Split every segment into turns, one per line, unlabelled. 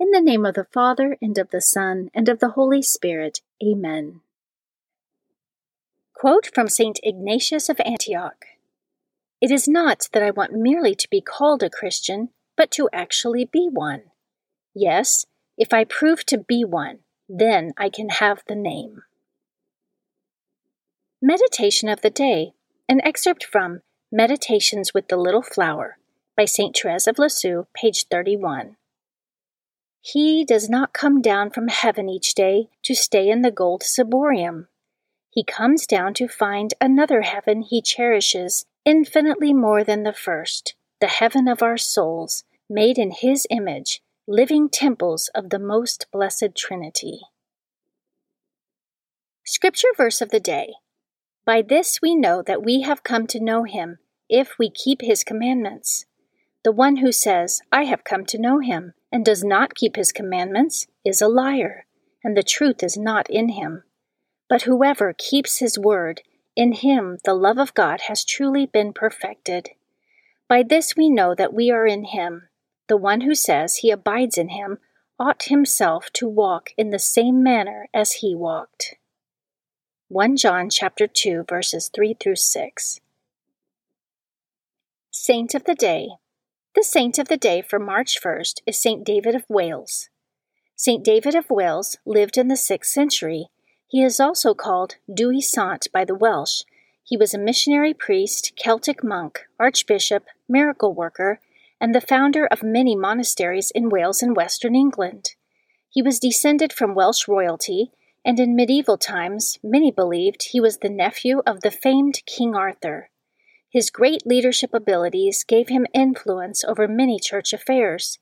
In the name of the Father, and of the Son, and of the Holy Spirit. Amen. Quote from St. Ignatius of Antioch It is not that I want merely to be called a Christian, but to actually be one. Yes, if I prove to be one, then I can have the name. Meditation of the Day, an excerpt from Meditations with the Little Flower by St. Therese of Lisieux, page 31. He does not come down from heaven each day to stay in the gold ciborium. He comes down to find another heaven he cherishes infinitely more than the first, the heaven of our souls, made in his image, living temples of the most blessed Trinity. Scripture verse of the day By this we know that we have come to know him, if we keep his commandments. The one who says, I have come to know him, and does not keep his commandments is a liar, and the truth is not in him. But whoever keeps his word, in him the love of God has truly been perfected. By this we know that we are in him. The one who says he abides in him ought himself to walk in the same manner as he walked. 1 John chapter 2 verses 3 through 6. Saint of the Day the saint of the day for March 1st is St. David of Wales. St. David of Wales lived in the 6th century. He is also called Dewi Sant by the Welsh. He was a missionary priest, Celtic monk, archbishop, miracle worker, and the founder of many monasteries in Wales and western England. He was descended from Welsh royalty, and in medieval times many believed he was the nephew of the famed King Arthur. His great leadership abilities gave him influence over many church affairs.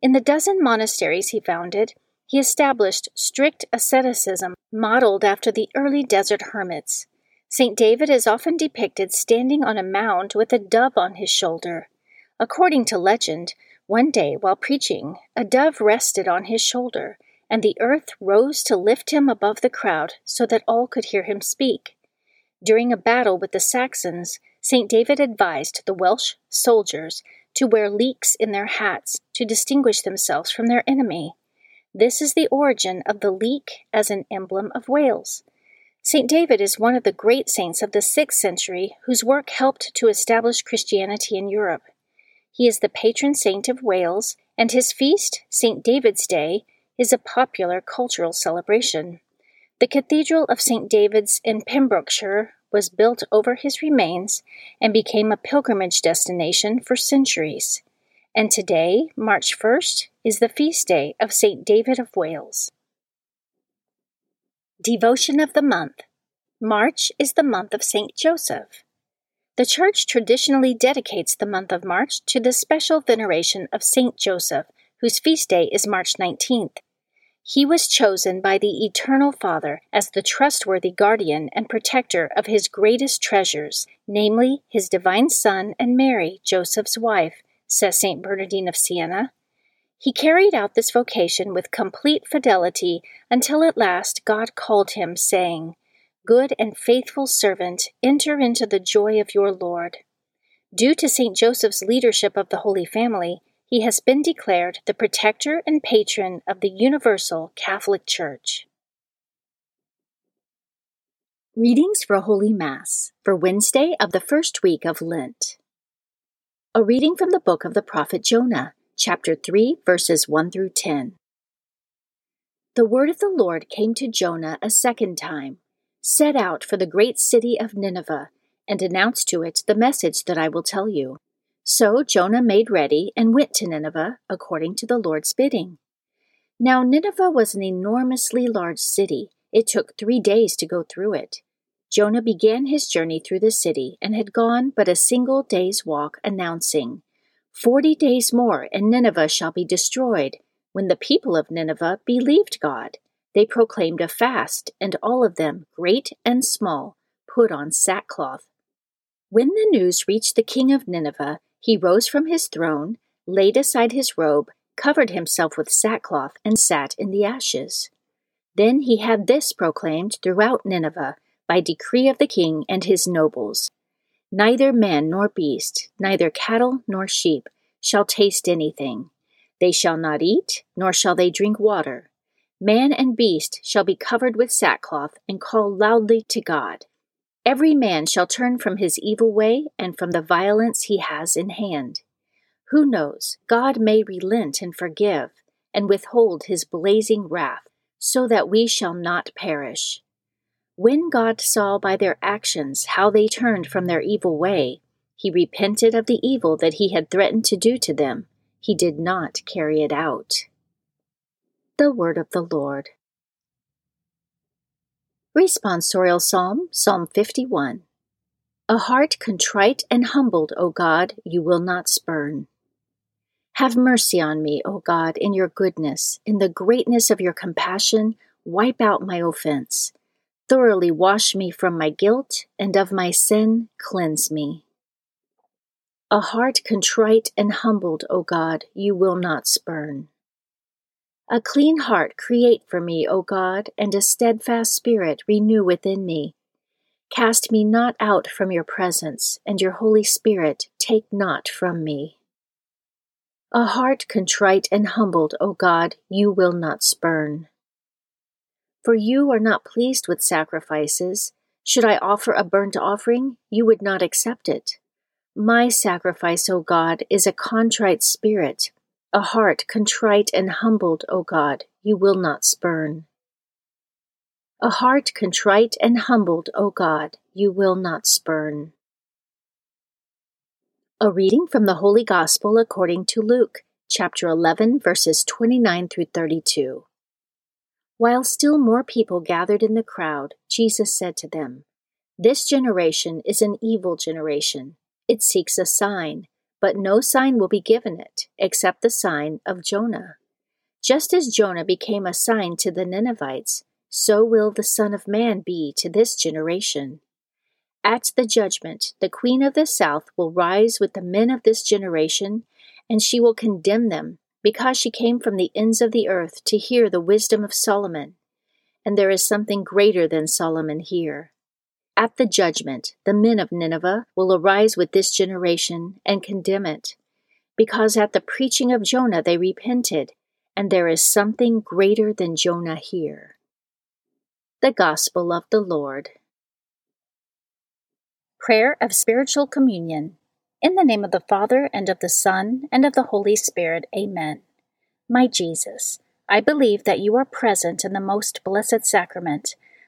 In the dozen monasteries he founded, he established strict asceticism modeled after the early desert hermits. St. David is often depicted standing on a mound with a dove on his shoulder. According to legend, one day while preaching, a dove rested on his shoulder, and the earth rose to lift him above the crowd so that all could hear him speak. During a battle with the Saxons, St. David advised the Welsh soldiers to wear leeks in their hats to distinguish themselves from their enemy. This is the origin of the leek as an emblem of Wales. St. David is one of the great saints of the 6th century whose work helped to establish Christianity in Europe. He is the patron saint of Wales, and his feast, St. David's Day, is a popular cultural celebration. The Cathedral of St. David's in Pembrokeshire was built over his remains and became a pilgrimage destination for centuries. And today, March 1st, is the feast day of St. David of Wales. Devotion of the Month March is the month of Saint Joseph. The Church traditionally dedicates the month of March to the special veneration of Saint Joseph, whose feast day is March 19th. He was chosen by the Eternal Father as the trustworthy guardian and protector of his greatest treasures, namely his divine Son and Mary, Joseph's wife, says St. Bernardine of Siena. He carried out this vocation with complete fidelity until at last God called him, saying, Good and faithful servant, enter into the joy of your Lord. Due to St. Joseph's leadership of the Holy Family, he has been declared the protector and patron of the Universal Catholic Church. Readings for Holy Mass for Wednesday of the first week of Lent. A reading from the book of the prophet Jonah, chapter 3, verses 1 through 10. The word of the Lord came to Jonah a second time Set out for the great city of Nineveh, and announce to it the message that I will tell you. So Jonah made ready and went to Nineveh according to the Lord's bidding. Now Nineveh was an enormously large city. It took three days to go through it. Jonah began his journey through the city and had gone but a single day's walk, announcing, Forty days more, and Nineveh shall be destroyed. When the people of Nineveh believed God, they proclaimed a fast, and all of them, great and small, put on sackcloth. When the news reached the king of Nineveh, he rose from his throne, laid aside his robe, covered himself with sackcloth, and sat in the ashes. Then he had this proclaimed throughout Nineveh by decree of the king and his nobles Neither man nor beast, neither cattle nor sheep, shall taste anything. They shall not eat, nor shall they drink water Man and beast shall be covered with sackcloth and call loudly to God. Every man shall turn from his evil way and from the violence he has in hand. Who knows, God may relent and forgive, and withhold his blazing wrath, so that we shall not perish. When God saw by their actions how they turned from their evil way, he repented of the evil that he had threatened to do to them. He did not carry it out. The Word of the Lord. Responsorial Psalm, Psalm 51. A heart contrite and humbled, O God, you will not spurn. Have mercy on me, O God, in your goodness, in the greatness of your compassion, wipe out my offense. Thoroughly wash me from my guilt, and of my sin cleanse me. A heart contrite and humbled, O God, you will not spurn. A clean heart create for me, O God, and a steadfast spirit renew within me. Cast me not out from your presence, and your Holy Spirit take not from me. A heart contrite and humbled, O God, you will not spurn. For you are not pleased with sacrifices. Should I offer a burnt offering, you would not accept it. My sacrifice, O God, is a contrite spirit a heart contrite and humbled, O God, you will not spurn. A heart contrite and humbled, O God, you will not spurn. A reading from the Holy Gospel according to Luke, chapter 11, verses 29 through 32. While still more people gathered in the crowd, Jesus said to them, This generation is an evil generation. It seeks a sign but no sign will be given it except the sign of Jonah. Just as Jonah became a sign to the Ninevites, so will the Son of Man be to this generation. At the judgment, the Queen of the South will rise with the men of this generation, and she will condemn them, because she came from the ends of the earth to hear the wisdom of Solomon. And there is something greater than Solomon here. At the judgment, the men of Nineveh will arise with this generation and condemn it, because at the preaching of Jonah they repented, and there is something greater than Jonah here. The Gospel of the Lord. Prayer of Spiritual Communion. In the name of the Father, and of the Son, and of the Holy Spirit, Amen. My Jesus, I believe that you are present in the most blessed sacrament